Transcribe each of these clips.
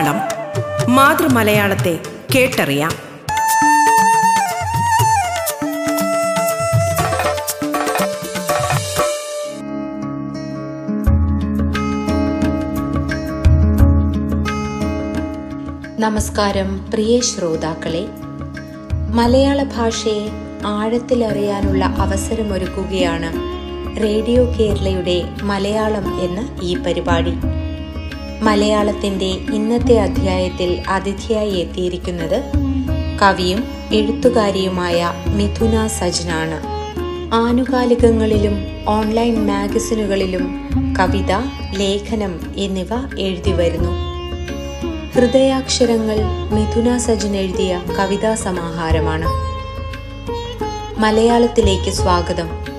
മലയാളം മാതൃമലയാളത്തെ കേട്ടറിയാം. നമസ്കാരം പ്രിയ ശ്രോതാക്കളെ. മലയാള ഭാഷയെ ആഴത്തിലറിയാനുള്ള അവസരമൊരുക്കുകയാണ് റേഡിയോ കേരളയുടെ മലയാളം എന്ന ഈ പരിപാടി. മലയാളത്തിന്റെ ഇന്നത്തെ അധ്യായത്തിൽ അതിഥിയായി എത്തിയിരിക്കുന്നത് കവിയും എഴുത്തുകാരിയുമായ മിഥുന സജനാണ് ആനുകാലികങ്ങളിലും ഓൺലൈൻ മാഗസിനുകളിലും കവിത ലേഖനം എന്നിവ എഴുതി വരുന്നു. ഹൃദയാക്ഷരങ്ങൾ മിഥുന സജൻ എഴുതിയ കവിതാ സമാഹാരമാണ്. മലയാളത്തിലേക്ക് സ്വാഗതം.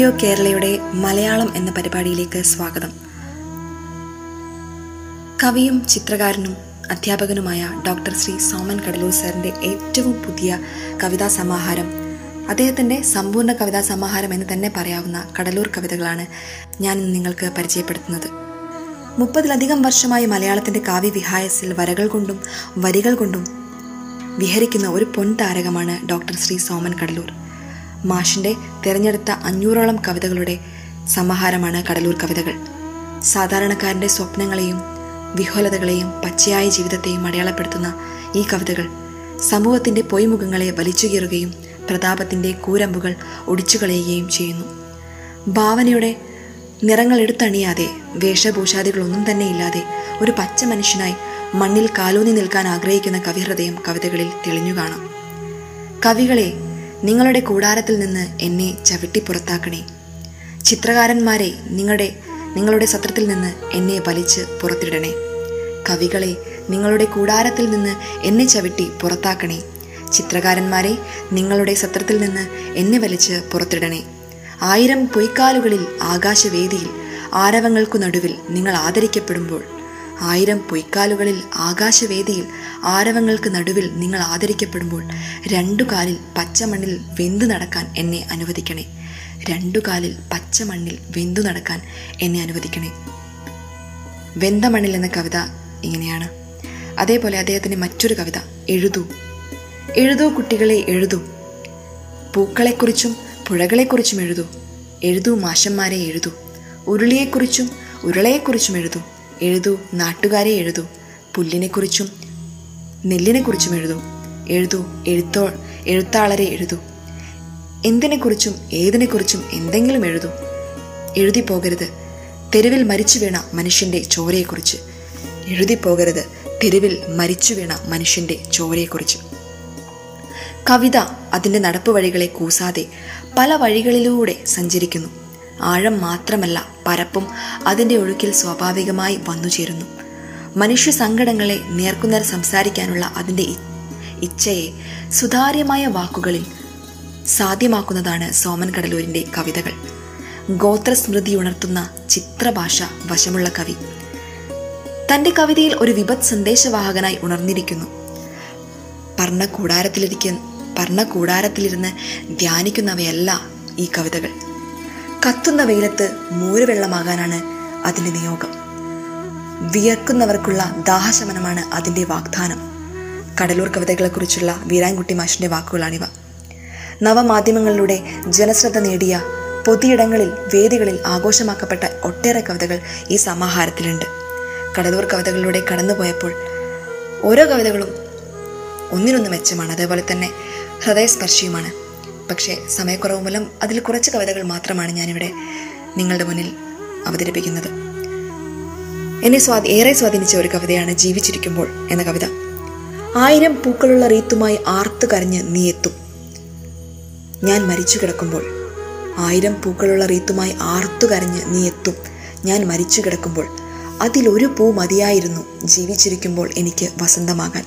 റേഡിയോ കേരളയുടെ മലയാളം എന്ന പരിപാടിയിലേക്ക് സ്വാഗതം. കവിയും ചിത്രകാരനും അധ്യാപകനുമായ ഡോക്ടർ ശ്രീ സോമൻ കടലൂർ സാറിന്റെ ഏറ്റവും പുതിയ കവിതാ സമാഹാരം അദ്ദേഹത്തിന്റെ സമ്പൂർണ കവിതാ സമാഹാരം എന്ന് തന്നെ പറയാവുന്ന കടലൂർ കവിതകളാണ് ഞാൻ ഇന്ന് നിങ്ങൾക്ക് പരിചയപ്പെടുത്തുന്നത്. മുപ്പതിലധികം വർഷമായി മലയാളത്തിന്റെ കാവ്യവിഹായസിൽ വരകൾ കൊണ്ടും വരികൾ കൊണ്ടും വിഹരിക്കുന്ന ഒരു പൊൻ താരകമാണ് ഡോക്ടർ ശ്രീ സോമൻ കടലൂർ. മാഷിന്റെ തിരഞ്ഞെടുത്ത അഞ്ഞൂറോളം കവിതകളുടെ സമാഹാരമാണ് കടലൂർ കവിതകൾ. സാധാരണക്കാരന്റെ സ്വപ്നങ്ങളെയും വിഹ്വലതകളെയും പച്ചയായ ജീവിതത്തെയും അടയാളപ്പെടുത്തുന്ന ഈ കവിതകൾ സമൂഹത്തിന്റെ പൊയ്മുഖങ്ങളെ വലിച്ചുകീറുകയും പ്രതാപത്തിന്റെ കൂരമ്പുകൾ ഒടിച്ചുകളയുകയും ചെയ്യുന്നു. ഭാവനയുടെ നിറങ്ങൾ എടുത്തണിയാതെ വേഷഭൂഷാദികളൊന്നും തന്നെ ഇല്ലാതെ ഒരു പച്ച മനുഷ്യനായി മണ്ണിൽ കാലൂന്നി നിൽക്കാൻ ആഗ്രഹിക്കുന്ന കവിഹൃദയം കവിതകളിൽ തെളിഞ്ഞു കാണാം. കവികളെ നിങ്ങളുടെ കൂടാരത്തിൽ നിന്ന് എന്നെ ചവിട്ടി പുറത്താക്കണേ. ചിത്രകാരന്മാരെ നിങ്ങളുടെ നിങ്ങളുടെ സത്രത്തിൽ നിന്ന് എന്നെ വലിച്ച് പുറത്തിടണേ. കവികളെ നിങ്ങളുടെ കൂടാരത്തിൽ നിന്ന് എന്നെ ചവിട്ടി പുറത്താക്കണേ. ചിത്രകാരന്മാരെ നിങ്ങളുടെ സത്രത്തിൽ നിന്ന് എന്നെ വലിച്ച് പുറത്തിടണേ. ആയിരം പൊയ്ക്കാലുകളിൽ ആകാശവേദിയിൽ ആരവങ്ങൾക്കു നടുവിൽ നിങ്ങൾ ആദരിക്കപ്പെടുമ്പോൾ ആയിരം പൊയ്ക്കാലുകളിൽ ആകാശവേദിയിൽ ആരവങ്ങൾക്ക് നടുവിൽ നിങ്ങൾ ആദരിക്കപ്പെടുമ്പോൾ രണ്ടു കാലിൽ പച്ചമണ്ണിൽ വെന്തു നടക്കാൻ എന്നെ അനുവദിക്കണേ. രണ്ടു കാലിൽ പച്ചമണ്ണിൽ വെന്തു നടക്കാൻ എന്നെ അനുവദിക്കണേ. വെന്ത മണ്ണിൽ എന്ന കവിത ഇങ്ങനെയാണ്. അതേപോലെ അദ്ദേഹത്തിന്റെ മറ്റൊരു കവിത എഴുതൂ. എഴുതൂ കുട്ടികളെ എഴുതൂ. പൂക്കളെക്കുറിച്ചും പുഴകളെക്കുറിച്ചും എഴുതൂ. എഴുതൂ മാഷന്മാരെ എഴുതൂ. ഉരുളിയെക്കുറിച്ചും ഉരുളയെക്കുറിച്ചും എഴുതൂ. എഴുതൂ നാട്ടുകാരെ എഴുതൂ പുല്ലിനെക്കുറിച്ചും നെല്ലിനെക്കുറിച്ചും എഴുതൂ എഴുതൂ എഴുത്തോ എഴുത്താളരെ എഴുതൂ എന്തിനെക്കുറിച്ചും ഏതിനെക്കുറിച്ചും എന്തെങ്കിലും എഴുതൂ. എഴുതി പോകരുത് തെരുവിൽ മരിച്ചു വീണ മനുഷ്യന്റെ ചോരയെക്കുറിച്ച്. എഴുതി പോകരുത് തെരുവിൽ മരിച്ചു വീണ മനുഷ്യന്റെ ചോരയെക്കുറിച്ച്. കവിത അതിന്റെ നടപ്പ് വഴികളെ കൂസാതെ പല വഴികളിലൂടെ സഞ്ചരിക്കുന്നു. ആഴം മാത്രമല്ല പരപ്പും അതിന്റെ ഒഴുക്കിൽ സ്വാഭാവികമായി വന്നുചേരുന്നു. മനുഷ്യ സങ്കടങ്ങളെ നേർക്കുനേർ സംസാരിക്കാനുള്ള അതിന്റെ ഇച്ഛയെ സുതാര്യമായ വാക്കുകളിൽ സാധ്യമാക്കുന്നതാണ് സോമൻ കടലൂരിന്റെ കവിതകൾ. ഗോത്രസ്മൃതി ഉണർത്തുന്ന ചിത്രഭാഷ വശമുള്ള കവി. തന്റെ കവിതയിൽ ഒരു വിപത് സന്ദേശവാഹകനായി ഉണർന്നിരിക്കുന്നു. പർണ കൂടാരത്തിലിരിക്കുന്ന പർണ കൂടാരത്തിലിരുന്ന് ധ്യാനിക്കുന്നവയല്ല ഈ കവിതകൾ. കത്തുന്ന വെയിലത്ത് മൂരുവെള്ളമാകാനാണ് അതിന്റെ നിയോഗം. വിയർക്കുന്നവർക്കുള്ള ദാഹശമനമാണ് അതിന്റെ വാഗ്ദാനം. കടലൂർ കവിതകളെക്കുറിച്ചുള്ള വീരാൻകുട്ടി മാഷിന്റെ വാക്കുകളാണിവ. നവമാധ്യമങ്ങളിലൂടെ ജനശ്രദ്ധ നേടിയ പൊതുയിടങ്ങളിൽ വേദികളിൽ ആഘോഷമാക്കപ്പെട്ട ഒട്ടേറെ കവിതകൾ ഈ സമാഹാരത്തിലുണ്ട്. കടലൂർ കവിതകളിലൂടെ കടന്നുപോയപ്പോൾ ഓരോ കവിതകളും ഒന്നിനൊന്ന് മെച്ചമാണ്. അതേപോലെ തന്നെ ഹൃദയസ്പർശിയുമാണ്. പക്ഷേ സമയക്കുറവ് മൂലം അതിൽ കുറച്ച് കവിതകൾ മാത്രമാണ് ഞാനിവിടെ നിങ്ങളുടെ മുന്നിൽ അവതരിപ്പിക്കുന്നത്. എന്നെ സ്വാധി ഏറെ സ്വാധീനിച്ച ഒരു കവിതയാണ് ജീവിച്ചിരിക്കുമ്പോൾ എന്ന കവിത. ആയിരം പൂക്കളുള്ള റീത്തുമായി ആർത്തു കരഞ്ഞ് നീ എത്തും. ഞാൻ മരിച്ചു കിടക്കുമ്പോൾ. ആയിരം പൂക്കളുള്ള റീത്തുമായി ആർത്തു കരഞ്ഞ് നീ എത്തും. ഞാൻ മരിച്ചു കിടക്കുമ്പോൾ. അതിലൊരു പൂ മതിയായിരുന്നു ജീവിച്ചിരിക്കുമ്പോൾ എനിക്ക് വസന്തമാകാൻ.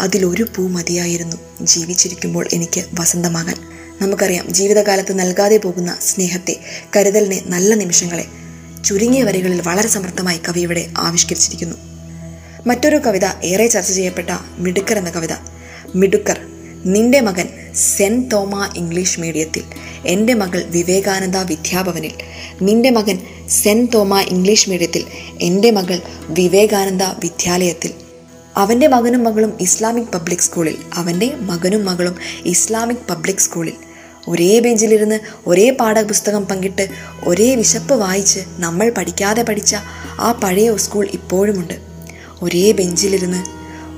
അതിലൊരു പൂ മതിയായിരുന്നു ജീവിച്ചിരിക്കുമ്പോൾ എനിക്ക് വസന്തമാകാൻ. നമുക്കറിയാം ജീവിതകാലത്ത് നൽകാതെ പോകുന്ന സ്നേഹത്തെ കരുതലിനെ നല്ല നിമിഷങ്ങളെ ചുരുങ്ങിയ വരികളിൽ വളരെ സമർത്ഥമായി കവി ഇവിടെ ആവിഷ്കരിച്ചിരിക്കുന്നു. മറ്റൊരു കവിത ഏറെ ചർച്ച ചെയ്യപ്പെട്ട മിടുക്കർ എന്ന കവിത. മിടുക്കർ നിന്റെ മകൻ സെന്റ് തോമ ഇംഗ്ലീഷ് മീഡിയത്തിൽ എന്റെ മകൾ വിവേകാനന്ദ വിദ്യാഭവനിൽ നിന്റെ മകൻ സെന്റ് തോമ ഇംഗ്ലീഷ് മീഡിയത്തിൽ എന്റെ മകൾ വിവേകാനന്ദ വിദ്യാലയത്തിൽ അവന്റെ മകനും മകളും ഇസ്ലാമിക് പബ്ലിക് സ്കൂളിൽ അവന്റെ മകനും മകളും ഇസ്ലാമിക് പബ്ലിക് സ്കൂളിൽ ഒരേ ബെഞ്ചിലിരുന്ന് ഒരേ പാഠപുസ്തകം പങ്കിട്ട് ഒരേ വിശപ്പ് വായിച്ച് നമ്മൾ പഠിക്കാതെ പഠിച്ച ആ പഴയ സ്കൂൾ ഇപ്പോഴുമുണ്ട്. ഒരേ ബെഞ്ചിലിരുന്ന്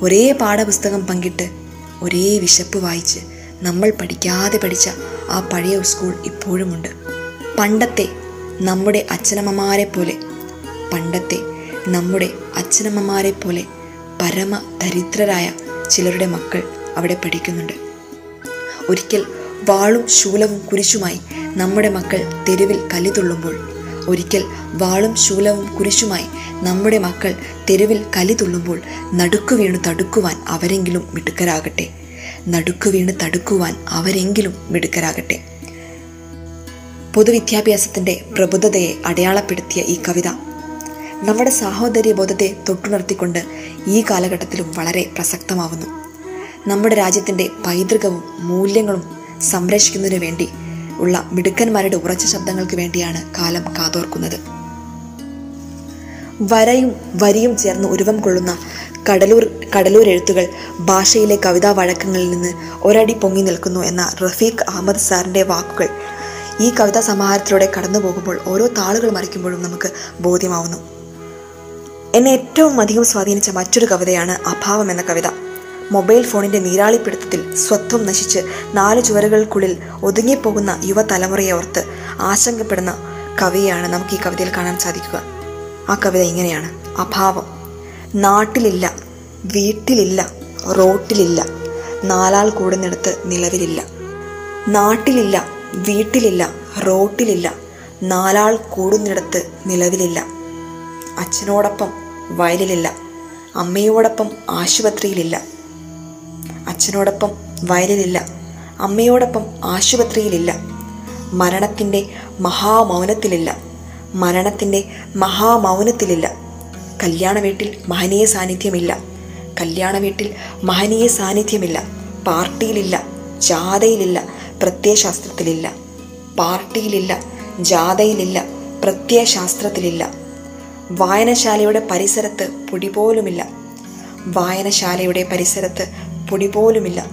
ഒരേ പാഠപുസ്തകം പങ്കിട്ട് ഒരേ വിശപ്പ് വായിച്ച് നമ്മൾ പഠിക്കാതെ പഠിച്ച ആ പഴയ സ്കൂൾ ഇപ്പോഴുമുണ്ട്. പണ്ടത്തെ നമ്മുടെ അച്ഛനമ്മമാരെ പോലെ പണ്ടത്തെ നമ്മുടെ അച്ഛനമ്മമാരെ പോലെ പരമ ദരിദ്രരായ ചിലരുടെ മക്കൾ അവിടെ പഠിക്കുന്നുണ്ട്. ഒരിക്കൽ വാളും ശൂലവും കുരിശുമായി നമ്മുടെ മക്കൾ തെരുവിൽ കലിതുള്ളുമ്പോൾ ഒരിക്കൽ വാളും ശൂലവും കുരിശുമായി നമ്മുടെ മക്കൾ തെരുവിൽ കലിതുള്ളുമ്പോൾ നടുക്കു വീണ് തടുക്കുവാൻ അവരെങ്കിലും മിടുക്കരാകട്ടെ. നടുക്കു വീണ് തടുക്കുവാൻ അവരെങ്കിലും മിടുക്കരാകട്ടെ. പൊതുവിദ്യാഭ്യാസത്തിന്റെ പ്രബുദ്ധതയെ അടയാളപ്പെടുത്തിയ ഈ കവിത നമ്മുടെ സാഹോദര്യ ബോധത്തെ തൊട്ടുണർത്തിക്കൊണ്ട് ഈ കാലഘട്ടത്തിലും വളരെ പ്രസക്തമാവുന്നു. നമ്മുടെ രാജ്യത്തിന്റെ പൈതൃകവും മൂല്യങ്ങളും സംരക്ഷിക്കുന്നതിനു വേണ്ടി ഉള്ള മിടുക്കന്മാരുടെ ഉറച്ച ശബ്ദങ്ങൾക്ക് വേണ്ടിയാണ് കാലം കാതോർക്കുന്നത്. വരയും വരിയും ചേർന്ന് ഉരുവം കൊള്ളുന്ന കടലൂർ കടലൂർ എഴുത്തുകൾ ഭാഷയിലെ കവിതാ വഴക്കങ്ങളിൽ നിന്ന് ഒരടി പൊങ്ങി നിൽക്കുന്നു എന്ന റഫീഖ് അഹമ്മദ് സാറിന്റെ വാക്കുകൾ ഈ കവിതാ സമാഹാരത്തിലൂടെ കടന്നു പോകുമ്പോൾ ഓരോ താളുകൾ മറിക്കുമ്പോഴും നമുക്ക് ബോധ്യമാവുന്നു. എന്നെ ഏറ്റവും അധികം സ്വാധീനിച്ച മറ്റൊരു കവിതയാണ് അഭാവം എന്ന കവിത. മൊബൈൽ ഫോണിന്റെ നീരാളിപ്പിടുത്തത്തിൽ സ്വത്വം നശിച്ച് നാല് ചുവരുകൾക്കുള്ളിൽ ഒതുങ്ങിപ്പോകുന്ന യുവതലമുറയെ ഓർത്ത് ആശങ്കപ്പെടുന്ന കവിയാണ് നമുക്ക് ഈ കവിതയിൽ കാണാൻ സാധിക്കുക. ആ കവിത ഇങ്ങനെയാണ്. അഭാവം. നാട്ടിലില്ല വീട്ടിലില്ല റോട്ടിലില്ല നാലാൾ കൂടുന്നിടത്ത് നിലവിലില്ല. നാട്ടിലില്ല വീട്ടിലില്ല റോട്ടിലില്ല നാലാൾ കൂടുന്നിടത്ത് നിലവിലില്ല. അച്ഛനോടൊപ്പം വയലിലില്ല അമ്മയോടൊപ്പം ആശുപത്രിയിലില്ല. അച്ഛനോടൊപ്പം വയലിലില്ല അമ്മയോടൊപ്പം ആശുപത്രിയിലില്ല മരണത്തിന്റെ മഹാമൗനത്തിലില്ല മരണത്തിന്റെ മഹാമൗനത്തിലില്ല. കല്യാണ വീട്ടിൽ മഹനീയ സാന്നിധ്യമില്ല കല്യാണ വീട്ടിൽ മഹനീയ സാന്നിധ്യമില്ല പാർട്ടിയിലില്ല ജാഥയിലില്ല പ്രത്യയശാസ്ത്രത്തിലില്ല പാർട്ടിയിലില്ല ജാഥയിലില്ല പ്രത്യയശാസ്ത്രത്തിലില്ല. വായനശാലയുടെ പരിസരത്ത് പൊടി പോലുമില്ല. വായനശാലയുടെ പരിസരത്ത് പൊടി പോലുമില്ല.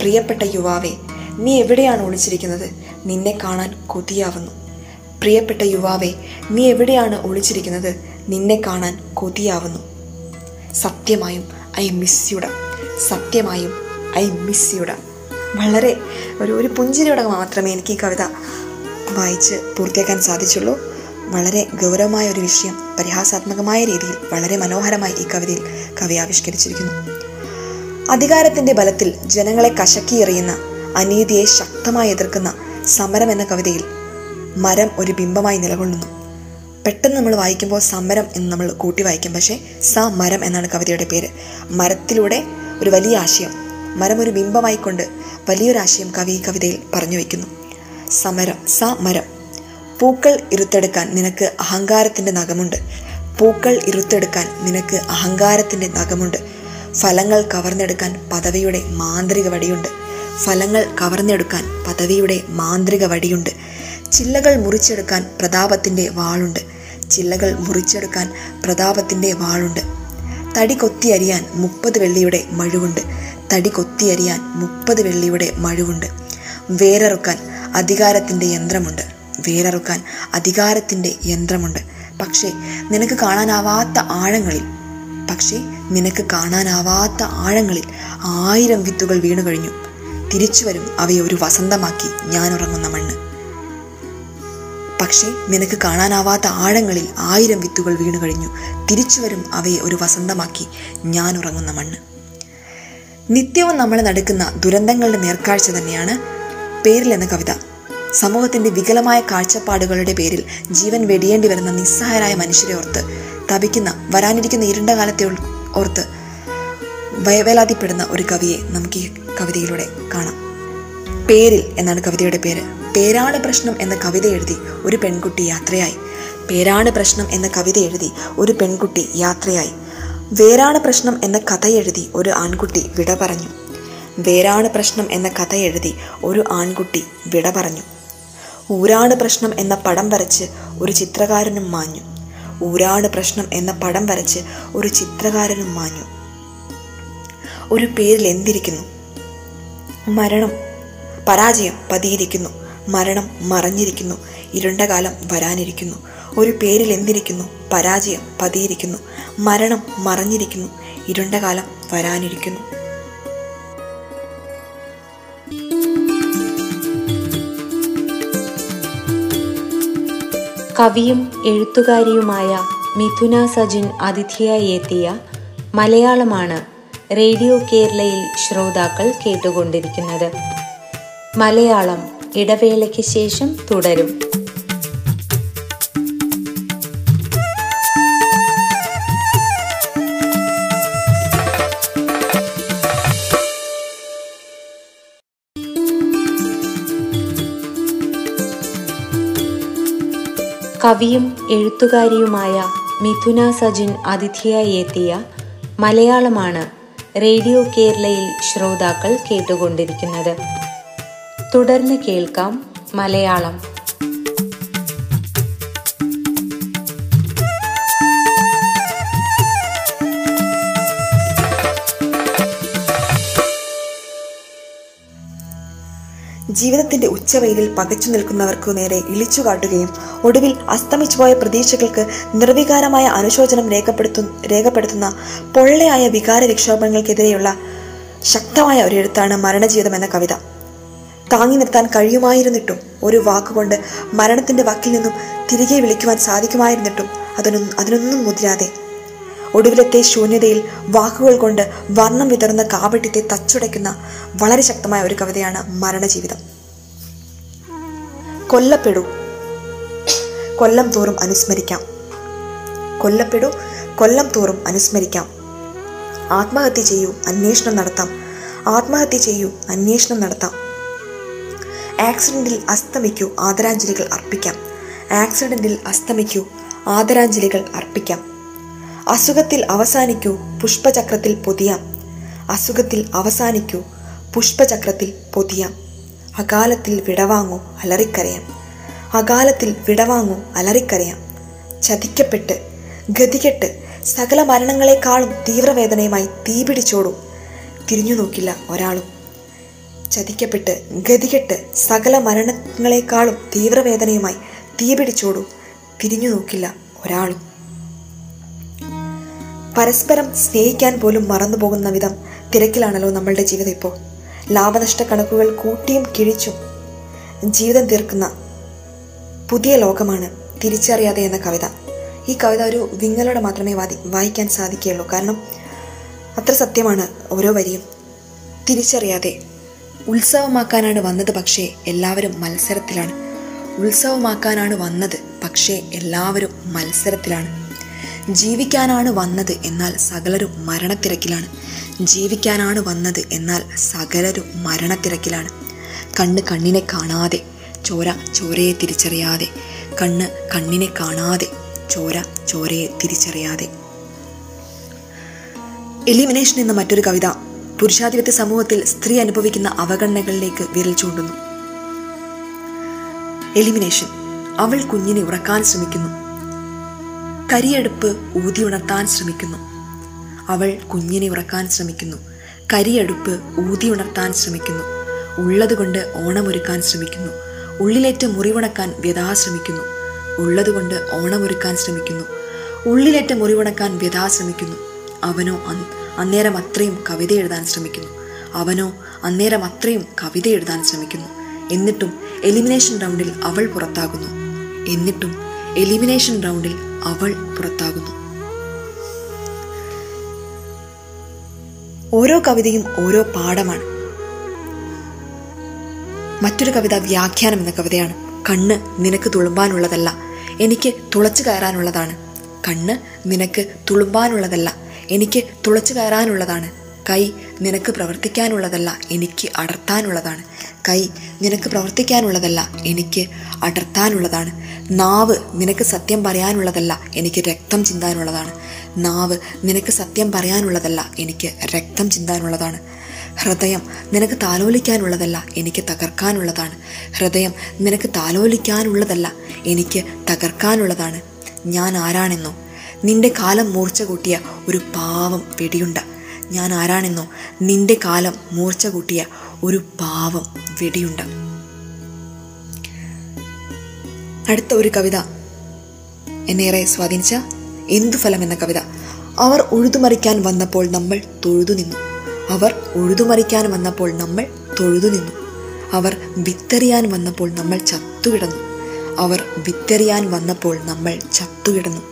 പ്രിയപ്പെട്ട യുവാവേ നീ എവിടെയാണ് ഒളിച്ചിരിക്കുന്നത്? നിന്നെ കാണാൻ കൊതിയാവുന്നു. പ്രിയപ്പെട്ട യുവാവേ നീ എവിടെയാണ് ഒളിച്ചിരിക്കുന്നത്? നിന്നെ കാണാൻ കൊതിയാവുന്നു. സത്യമായും ഐ മിസ് യുഡ സത്യമായും ഐ മിസ് യുഡ വളരെ ഒരു ഒരു പുഞ്ചിരിയുടെ മാത്രമേ എനിക്ക് ഈ കവിത വായിച്ച് പൂർത്തിയാക്കാൻ സാധിച്ചുള്ളൂ. വളരെ ഗൗരവമായ ഒരു വിഷയം പരിഹാസാത്മകമായ രീതിയിൽ വളരെ മനോഹരമായി ഈ കവിതയിൽ കവി ആവിഷ്കരിച്ചിരിക്കുന്നു. അധികാരത്തിന്റെ ബലത്തിൽ ജനങ്ങളെ കശക്കിയെറിയുന്ന അനീതിയെ ശക്തമായി എതിർക്കുന്ന സമരം എന്ന കവിതയിൽ മരം ഒരു ബിംബമായി നിലകൊള്ളുന്നു. പെട്ടെന്ന് നമ്മൾ വായിക്കുമ്പോൾ സമരം എന്ന് നമ്മൾ കൂട്ടി വായിക്കും. പക്ഷേ സ മരം എന്നാണ് കവിതയുടെ പേര്. മരത്തിലൂടെ ഒരു വലിയ ആശയം മരം ഒരു ബിംബമായിക്കൊണ്ട് വലിയൊരു ആശയം കവി ഈ കവിതയിൽ പറഞ്ഞു വയ്ക്കുന്നു സമരം സ മരം. പൂക്കൾ ഇരുത്തെടുക്കാൻ നിനക്ക് അഹങ്കാരത്തിന്റെ നഖമുണ്ട്. പൂക്കൾ ഇരുത്തെടുക്കാൻ നിനക്ക് അഹങ്കാരത്തിന്റെ നഖമുണ്ട്. ഫലങ്ങൾ കവർന്നെടുക്കാൻ പദവിയുടെ മാന്ത്രിക വടിയുണ്ട്. ഫലങ്ങൾ കവർന്നെടുക്കാൻ പദവിയുടെ മാന്ത്രിക വടിയുണ്ട്. ചില്ലകൾ മുറിച്ചെടുക്കാൻ പ്രതാപത്തിന്റെ വാളുണ്ട്. ചില്ലകൾ മുറിച്ചെടുക്കാൻ പ്രതാപത്തിന്റെ വാളുണ്ട്. തടി കൊത്തിയരിയാൻ മുപ്പത് വെള്ളിയുടെ മഴുവുണ്ട്. തടി കൊത്തിയരിയാൻ മുപ്പത് വെള്ളിയുടെ മഴുവുണ്ട്. വേരറുക്കാൻ അധികാരത്തിന്റെ യന്ത്രമുണ്ട്. വേരറുക്കാൻ അധികാരത്തിന്റെ യന്ത്രമുണ്ട്. പക്ഷേ നിനക്ക് കാണാനാവാത്ത ആഴങ്ങളിൽ പക്ഷേ നിനക്ക് കാണാനാവാത്ത ആഴങ്ങളിൽ ആയിരം വിത്തുകൾ വീണു കഴിഞ്ഞു. തിരിച്ചു വരും അവയെ ഒരു വസന്തമാക്കി ഞാൻ ഉറങ്ങുന്ന മണ്ണ്. പക്ഷേ നിനക്ക് കാണാനാവാത്ത ആഴങ്ങളിൽ ആയിരം വിത്തുകൾ വീണു കഴിഞ്ഞു. തിരിച്ചു വരും അവയെ ഒരു വസന്തമാക്കി ഞാൻ ഉറങ്ങുന്ന മണ്ണ്. നിത്യവും നമ്മൾ നടക്കുന്ന ദുരന്തങ്ങളുടെ നേർക്കാഴ്ച തന്നെയാണ് പേരിൽ എന്ന കവിത. സമൂഹത്തിന്റെ വികലമായ കാഴ്ചപ്പാടുകളുടെ പേരിൽ ജീവൻ വെടിയേണ്ടി വരുന്ന നിസ്സഹായരായ മനുഷ്യരെ ഓർത്ത് തപിക്കുന്ന വരാനിരിക്കുന്ന ഇരുണ്ട കാലത്തെ ഓർത്ത് വയവേലാതിപ്പെടുന്ന ഒരു കവിയെ നമുക്ക് ഈ കവിതയിലൂടെ കാണാം. പേരിൽ എന്നാണ് കവിതയുടെ പേര്. പേരാണ് പ്രശ്നം എന്ന കവിത എഴുതി ഒരു പെൺകുട്ടി യാത്രയായി. പേരാണ് പ്രശ്നം എന്ന കവിത എഴുതി ഒരു പെൺകുട്ടി യാത്രയായി. വേരാണ് പ്രശ്നം എന്ന കഥ എഴുതി ഒരു ആൺകുട്ടി വിട പറഞ്ഞു. വേരാണ് പ്രശ്നം എന്ന കഥ എഴുതി ഒരു ആൺകുട്ടി വിട പറഞ്ഞു. ഊരാണ് പ്രശ്നം എന്ന പടം വരച്ച് ഒരു ചിത്രകാരനും മാഞ്ഞു. ഊരാണ് പ്രശ്നം എന്ന പടം വരച്ച് ഒരു ചിത്രകാരനും മാഞ്ഞു. ഒരു പേരിൽ എന്തിരിക്കുന്നു? മരണം പരാജയം പതിയിരിക്കുന്നു. മരണം മറഞ്ഞിരിക്കുന്നു. ഇരുണ്ട കാലം വരാനിരിക്കുന്നു. ഒരു പേരിൽ എന്തിരിക്കുന്നു? പരാജയം പതിയിരിക്കുന്നു. മരണം മറഞ്ഞിരിക്കുന്നു. ഇരുണ്ട കാലം വരാനിരിക്കുന്നു. കവിയും എഴുത്തുകാരിയുമായ മിഥുന സജിൻ അതിഥിയായി എത്തിയ മലയാളമാണ് റേഡിയോ കേരളയിൽ ശ്രോതാക്കൾ കേട്ടുകൊണ്ടിരിക്കുന്നത്. മലയാളം ഇടവേളയ്ക്ക് ശേഷം തുടരും. കവിയും എഴുത്തുകാരിയുമായ മിഥുന സജിൻ അതിഥിയായി എത്തിയ മലയാളമാണ് റേഡിയോ കേരളയിൽ ശ്രോതാക്കൾ കേട്ടുകൊണ്ടിരിക്കുന്നത്. തുടർന്ന് കേൾക്കാം മലയാളം. ജീവിതത്തിന്റെ ഉച്ചവെയിലിൽ പകച്ചു നിൽക്കുന്നവർക്കു നേരെ ഇളിച്ചു കാട്ടുകയും ഒടുവിൽ അസ്തമിച്ചുപോയ പ്രതീക്ഷകൾക്ക് നിർവികാരമായ അനുശോചനം രേഖപ്പെടുത്തു രേഖപ്പെടുത്തുന്ന പൊള്ളയായ വികാര വിക്ഷോഭങ്ങൾക്കെതിരെയുള്ള ശക്തമായ ഒരു എഴുത്താണ് മരണജീവിതം എന്ന കവിത. താങ്ങി നിർത്താൻ കഴിയുമായിരുന്നിട്ടും ഒരു വാക്കുകൊണ്ട് മരണത്തിന്റെ വക്കിൽ നിന്നും തിരികെ വിളിക്കുവാൻ സാധിക്കുമായിരുന്നിട്ടും അതിനൊന്നും അതിനൊന്നും മുതിരാതെ ഒടുവിലത്തെ ശൂന്യതയിൽ വാക്കുകൾ കൊണ്ട് വർണം വിതറുന്ന കാവട്യത്തെ തച്ചുടയ്ക്കുന്ന വളരെ ശക്തമായ ഒരു കവിതയാണ് മരണജീവിതം. കൊല്ലപ്പെടൂ. കൊല്ലം തോറും അനുസ്മരിക്കാം. കൊല്ലപ്പെടൂ. കൊല്ലം തോറും അനുസ്മരിക്കാം. ആത്മഹത്യ ചെയ്യൂ. അന്വേഷണം നടത്താം. ആത്മഹത്യ ചെയ്യൂ. അന്വേഷണം നടത്താം. ആക്സിഡന്റിൽ അസ്തമിക്കൂ. ആദരാഞ്ജലികൾ അർപ്പിക്കാം. ആക്സിഡന്റിൽ അസ്തമിക്കൂ. ആദരാഞ്ജലികൾ അർപ്പിക്കാം. അസുഖത്തിൽ അവസാനിക്കൂ പുഷ്പചക്രത്തിൽ പൊതിയാം. അസുഖത്തിൽ അവസാനിക്കൂ പുഷ്പചക്രത്തിൽ പൊതിയാം. അകാലത്തിൽ വിടവാങ്ങൂ അലറിക്കരയാം. അകാലത്തിൽ വിടവാങ്ങൂ അലറിക്കരയാം. ചതിക്കപ്പെട്ട് ഗതികെട്ട് സകല മരണങ്ങളെക്കാളും തീവ്രവേദനയുമായി തീപിടിച്ചോടും തിരിഞ്ഞു നോക്കില്ല ഒരാളും. ചതിക്കപ്പെട്ട് ഗതികെട്ട് സകല മരണങ്ങളെക്കാളും തീവ്രവേദനയുമായി തീപിടിച്ചോടും തിരിഞ്ഞു നോക്കില്ല ഒരാളും. പരസ്പരം സ്നേഹിക്കാൻ പോലും മറന്നുപോകുന്ന വിധം തിരക്കിലാണല്ലോ നമ്മളുടെ ജീവിതം ഇപ്പോൾ. ലാഭനഷ്ട കണക്കുകൾ കൂട്ടിയും കിഴിച്ചും ജീവിതം തീർക്കുന്ന പുതിയ ലോകമാണ് തിരിച്ചറിയാതെ എന്ന കവിത. ഈ കവിത ഒരു വിങ്ങലോടെ മാത്രമേ വാതി വായിക്കാൻ സാധിക്കുകയുള്ളൂ. കാരണം അത്ര സത്യമാണ് ഓരോ വരിയും. തിരിച്ചറിയാതെ ഉത്സവമാക്കാനാണ് വന്നത് പക്ഷേ എല്ലാവരും മത്സരത്തിലാണ്. ഉത്സവമാക്കാനാണ് വന്നത് പക്ഷേ എല്ലാവരും മത്സരത്തിലാണ്. ജീവിക്കാനാണ് വന്നത് എന്നാൽ സകലരും മരണത്തിരക്കിലാണ്. ജീവിക്കാനാണ് വന്നത് എന്നാൽ സകലരും മരണത്തിരക്കിലാണ്. കണ്ണ് കണ്ണിനെ കാണാതെ ചോര ചോരയെ തിരിച്ചറിയാതെ. കണ്ണ് കണ്ണിനെ കാണാതെ ചോര ചോരയെ തിരിച്ചറിയാതെ. എലിമിനേഷൻ എന്ന മറ്റൊരു കവിത പുരുഷാധിപത്യ സമൂഹത്തിൽ സ്ത്രീ അനുഭവിക്കുന്ന അവഗണനകളിലേക്ക് വിരൽ ചൂണ്ടുന്നു. എലിമിനേഷൻ. അവൾ കുഞ്ഞിനെ ഉറക്കാൻ ശ്രമിക്കുന്നു. കരിയടുപ്പ് ഊതി ഉണർത്താൻ ശ്രമിക്കുന്നു. അവൾ കുഞ്ഞിനെ ഉറക്കാൻ ശ്രമിക്കുന്നു. കരിയടുപ്പ് ഊതി ഉണർത്താൻ ശ്രമിക്കുന്നു. ഉള്ളതുകൊണ്ട് ഓണമൊരുക്കാൻ ശ്രമിക്കുന്നു. ഉള്ളിലേറ്റ മുറിവുണക്കാൻ വ്യഥാ ശ്രമിക്കുന്നു. ഉള്ളതുകൊണ്ട് ഓണമൊരുക്കാൻ ശ്രമിക്കുന്നു. ഉള്ളിലേറ്റ മുറിവുണക്കാൻ വ്യഥാ ശ്രമിക്കുന്നു. അവനോ അന് അന്നേരം അത്രയും കവിത എഴുതാൻ ശ്രമിക്കുന്നു. അവനോ അന്നേരം അത്രയും കവിത എഴുതാൻ ശ്രമിക്കുന്നു. എന്നിട്ടും എലിമിനേഷൻ റൗണ്ടിൽ അവൾ പുറത്താകുന്നു. എന്നിട്ടും എലിമിനേഷൻ റൗണ്ടിൽ അവൾ പുറത്താകുന്നു. ഓരോ കവിതയും ഓരോ പാഠമാണ്. മറ്റൊരു കവിത വ്യാഖ്യാനം എന്ന കവിതയാണ്. കണ്ണ് നിനക്ക് തുളുമ്പാനുള്ളതല്ല. എനിക്ക് തുളച്ചു കയറാനുള്ളതാണ്. കണ്ണ് നിനക്ക് തുളുമ്പാനുള്ളതല്ല. എനിക്ക് തുളച്ചു കയറാനുള്ളതാണ്. കൈ നിനക്ക് പ്രവർത്തിക്കാനുള്ളതല്ല. എനിക്ക് അടർത്താനുള്ളതാണ്. കൈ നിനക്ക് പ്രവർത്തിക്കാനുള്ളതല്ല എനിക്ക് അടർത്താനുള്ളതാണ്. നാവ് നിനക്ക് സത്യം പറയാനുള്ളതല്ല എനിക്ക് രക്തം ചിന്താനുള്ളതാണ്. നാവ് നിനക്ക് സത്യം പറയാനുള്ളതല്ല എനിക്ക് രക്തം ചിന്താനുള്ളതാണ്. ഹൃദയം നിനക്ക് താലോലിക്കാനുള്ളതല്ല എനിക്ക് തകർക്കാനുള്ളതാണ്. ഹൃദയം നിനക്ക് താലോലിക്കാനുള്ളതല്ല എനിക്ക് തകർക്കാനുള്ളതാണ്. ഞാൻ ആരാണെന്നോ? നിന്റെ കാലം മൂർച്ച കൂട്ടിയ ഒരു പാവം വെടിയുണ്ട. ഞാൻ ആരാണെന്നോ? നിന്റെ കാലം മൂർച്ച കൂട്ടിയ ഒരു പാവം വെടിയുണ്ട. അടുത്ത ഒരു കവിത എന്നേറെ സ്വാധീനിച്ച എന്തു ഫലം എന്ന കവിത. അവർ ഉഴുതുമറിക്കാൻ വന്നപ്പോൾ നമ്മൾ തൊഴുതു നിന്നു. അവർ ഉഴുതുമറിക്കാൻ വന്നപ്പോൾ നമ്മൾ തൊഴുതു നിന്നു. അവർ വിത്തെറിയാൻ വന്നപ്പോൾ നമ്മൾ ചത്തുകിടന്നു. അവർ വിത്തെറിയാൻ വന്നപ്പോൾ നമ്മൾ ചത്തുകിടന്നു.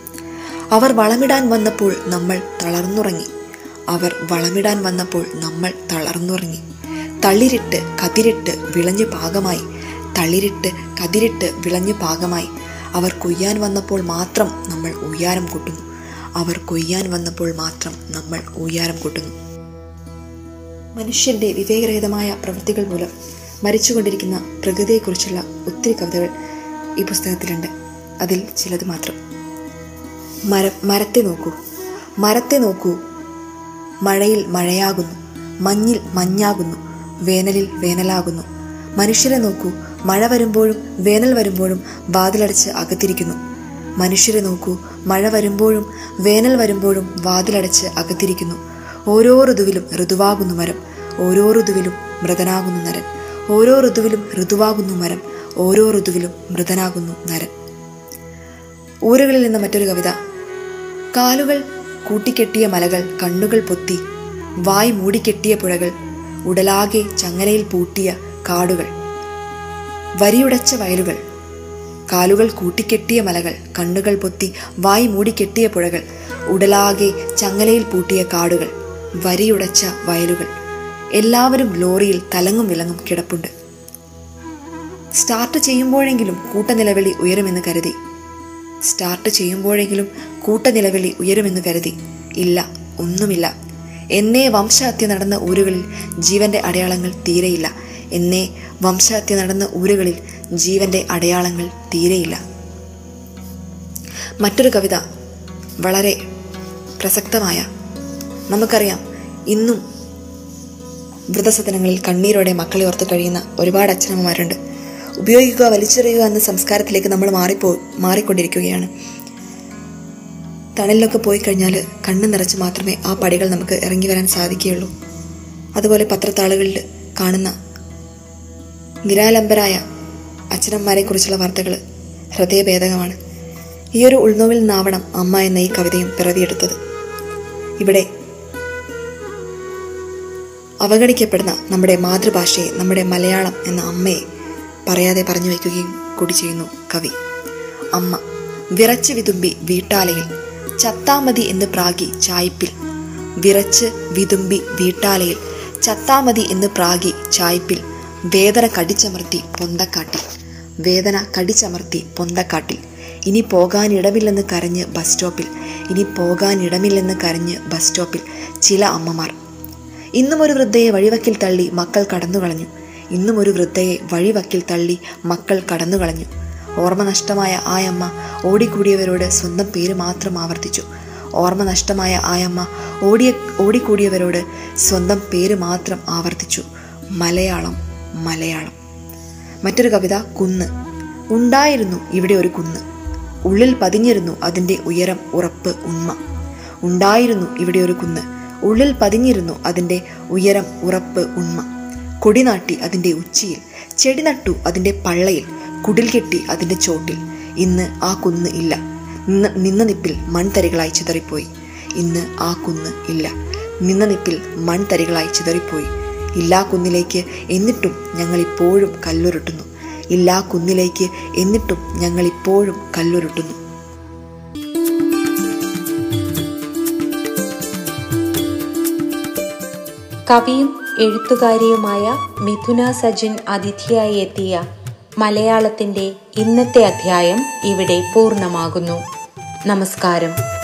അവർ വളമിടാൻ വന്നപ്പോൾ നമ്മൾ തളർന്നുറങ്ങി. അവർ വളമിടാൻ വന്നപ്പോൾ നമ്മൾ തളർന്നുറങ്ങി. തളിരിട്ട് കതിരിട്ട് വിളഞ്ഞു പാകമായി. തളിരിട്ട് കതിരിട്ട് വിളഞ്ഞു പാകമായി. അവർ കൊയ്യാൻ വന്നപ്പോൾ മാത്രം നമ്മൾ ഉയ്യാരം കൂട്ടുന്നു. അവർ കൊയ്യാൻ വന്നപ്പോൾ മാത്രം നമ്മൾ ഉയ്യാരം കൂട്ടുന്നു. മനുഷ്യന്റെ വിവേകരഹിതമായ പ്രവൃത്തികൾ മൂലം മരിച്ചുകൊണ്ടിരിക്കുന്ന പ്രകൃതിയെക്കുറിച്ചുള്ള ഒത്തിരി കവിതകൾ ഈ പുസ്തകത്തിലുണ്ട്. അതിൽ ചിലത് മാത്രം. മര മരത്തെ നോക്കൂ. മരത്തെ നോക്കൂ. മഴയിൽ മഴയാകുന്നു. മഞ്ഞിൽ മഞ്ഞാകുന്നു. വേനലിൽ വേനലാകുന്നു. മനുഷ്യരെ നോക്കൂ. മഴ വരുമ്പോഴും വേനൽ വരുമ്പോഴും വാതിലടച്ച് അകത്തിരിക്കുന്നു. മനുഷ്യരെ നോക്കൂ. മഴ വരുമ്പോഴും വേനൽ വരുമ്പോഴും വാതിലടച്ച് അകത്തിരിക്കുന്നു. ഓരോ ഋതുവിലും ഋതുവാകുന്നു മരം. ഓരോ ഋതുവിലും മൃതനാകുന്നു നരൻ. ഓരോ ഋതുവിലും ഋതുവാകുന്നു മരം. ഓരോ ഋതുവിലും മൃതനാകുന്നു നരൻ. ഊരുകളിൽ നിന്ന് മറ്റൊരു കവിത. കാലുകൾ കൂട്ടിക്കെട്ടിയ മലകൾ കണ്ണുകൾ പൊത്തി. വായ് മൂടിക്കെട്ടിയ പുഴകൾ ഉടലാകെ ചങ്ങലയിൽ പൂട്ടിയ കാടുകൾ. വരിയുടച്ച വയലുകൾ. കാലുകൾ കൂട്ടിക്കെട്ടിയ മലകൾ. കണ്ണുകൾ പൊത്തി വായി മൂടിക്കെട്ടിയ പുഴകൾ. ഉടലാകെ ചങ്ങലയിൽ പൂട്ടിയ കാടുകൾ. വരിയുടച്ച വയലുകൾ. എല്ലാവരും ലോറിയിൽ തലങ്ങും വിലങ്ങും കിടപ്പുണ്ട്. സ്റ്റാർട്ട് ചെയ്യുമ്പോഴെങ്കിലും കൂട്ടനിലവിളി ഉയരുമെന്ന് കരുതി. സ്റ്റാർട്ട് ചെയ്യുമ്പോഴെങ്കിലും കൂട്ടനിലവിളി ഉയരുമെന്ന് കരുതി. ഇല്ല ഒന്നുമില്ല. എന്നേ വംശഹത്യ നടന്ന ഊരുകളിൽ ജീവന്റെ അടയാളങ്ങൾ തീരെയില്ല. എന്നേ വംശഹത്യ നടന്ന ഊരുകളിൽ ജീവന്റെ അടയാളങ്ങൾ തീരെയില്ല. മറ്റൊരു കവിത വളരെ പ്രസക്തമായ. നമുക്കറിയാം ഇന്നും വൃദ്ധസദനങ്ങളിൽ കണ്ണീരോടെ മക്കളെ ഓർത്ത് കഴിയുന്ന ഒരുപാട് അച്ഛനമ്മമാരുണ്ട്. ഉപയോഗിക്കുക വലിച്ചെറിയുക എന്ന സംസ്കാരത്തിലേക്ക് നമ്മൾ മാറിപ്പോ മാറിക്കൊണ്ടിരിക്കുകയാണ്. തണലിലൊക്കെ പോയി കഴിഞ്ഞാൽ കണ്ണ് നിറച്ച് മാത്രമേ ആ പടികൾ നമുക്ക് ഇറങ്ങി വരാൻ സാധിക്കുകയുള്ളൂ. അതുപോലെ പത്രത്താളുകളിൽ കാണുന്ന നിരാലംബരായ അച്ഛനമ്മമാരെ കുറിച്ചുള്ള വാർത്തകൾ ഹൃദയഭേദകമാണ്. ഈ ഒരു ഉൾനോവിൽ നിന്നാവണം അമ്മ എന്ന ഈ കവിതയും പിറവിയെടുത്തത്. ഇവിടെ അവഗണിക്കപ്പെടുന്ന നമ്മുടെ മാതൃഭാഷയെ നമ്മുടെ മലയാളം എന്ന അമ്മയെ പറയാതെ പറഞ്ഞു വയ്ക്കുകയും കൂടി ചെയ്യുന്നു കവി. അമ്മ വിറച്ച് വിതുമ്പി വീട്ടാലയിൽ ചത്താമതി എന്ന് പ്രാഗി ചായ്പിൽ. വിറച്ച് വിതുമ്പി വീട്ടാലയിൽ ചത്താമതി എന്ന് പ്രാഗി ചായ്പിൽ. വേദന കടിച്ചമർത്തി പൊന്തക്കാട്ടിൽ. വേദന കടിച്ചമർത്തി പൊന്തക്കാട്ടിൽ. ഇനി പോകാനിടമില്ലെന്ന് കരഞ്ഞ് ബസ് സ്റ്റോപ്പിൽ. ഇനി പോകാനിടമില്ലെന്ന് കരഞ്ഞ് ബസ് സ്റ്റോപ്പിൽ ചില അമ്മമാർ. ഇന്നും ഒരു വൃദ്ധയെ വഴിവക്കിൽ തള്ളി മക്കൾ കടന്നു കളഞ്ഞു ഇന്നും ഒരു വൃദ്ധയെ വഴിവക്കിൽ തള്ളി മക്കൾ കടന്നു കളഞ്ഞു ഓർമ്മ നഷ്ടമായ ആയമ്മ ഓടിക്കൂടിയവരോട് സ്വന്തം പേര് മാത്രം ആവർത്തിച്ചു. ഓർമ്മ നഷ്ടമായ ആയമ്മ ഓടിയ ഓടിക്കൂടിയവരോട് സ്വന്തം പേര് മാത്രം ആവർത്തിച്ചു. മലയാളം മലയാളം. മറ്റൊരു കവിത കുന്ന്. ഉണ്ടായിരുന്നു ഇവിടെ ഒരു കുന്ന്. ഉള്ളിൽ പതിഞ്ഞിരുന്നു അതിന്റെ ഉയരം ഉറപ്പ് ഉമ്മ ഉണ്ടായിരുന്നു ഇവിടെ ഒരു കുന്ന്. ഉള്ളിൽ പതിഞ്ഞിരുന്നു അതിന്റെ ഉയരം ഉറപ്പ് ഉണ്മ. കൊടിനാട്ടി അതിന്റെ ഉച്ചിയിൽ. ചെടി നട്ടു അതിന്റെ പള്ളയിൽ. കുടിൽ കെട്ടി അതിന്റെ ചോട്ടിൽ. ഇന്ന് ആ കുന്ന് ഇല്ല. നിന്ന നിന്ന നിപ്പിൽ മൺതരികളായി ചിതറിപ്പോയി. ഇന്ന് ആ കുന്ന് ഇല്ല. നിന്ന നിപ്പിൽ മൺതരികളായി ചിതറിപ്പോയി. ഇല്ലാ കുന്നിലേക്ക് എന്നിട്ടും ഞങ്ങൾ ഇപ്പോഴും കല്ലുരുട്ടുന്നു. ഇല്ലാ കുന്നിലേക്ക് എന്നിട്ടും ഞങ്ങൾ ഇപ്പോഴും കല്ലുരുട്ടുന്നു. കവിയും എഴുത്തുകാരിയുമായ മിഥുന സജിൻ അതിഥിയായി എത്തിയ മലയാളത്തിന്റെ ഇന്നത്തെ അധ്യായം ഇവിടെ പൂർണമാകുന്നു. നമസ്കാരം.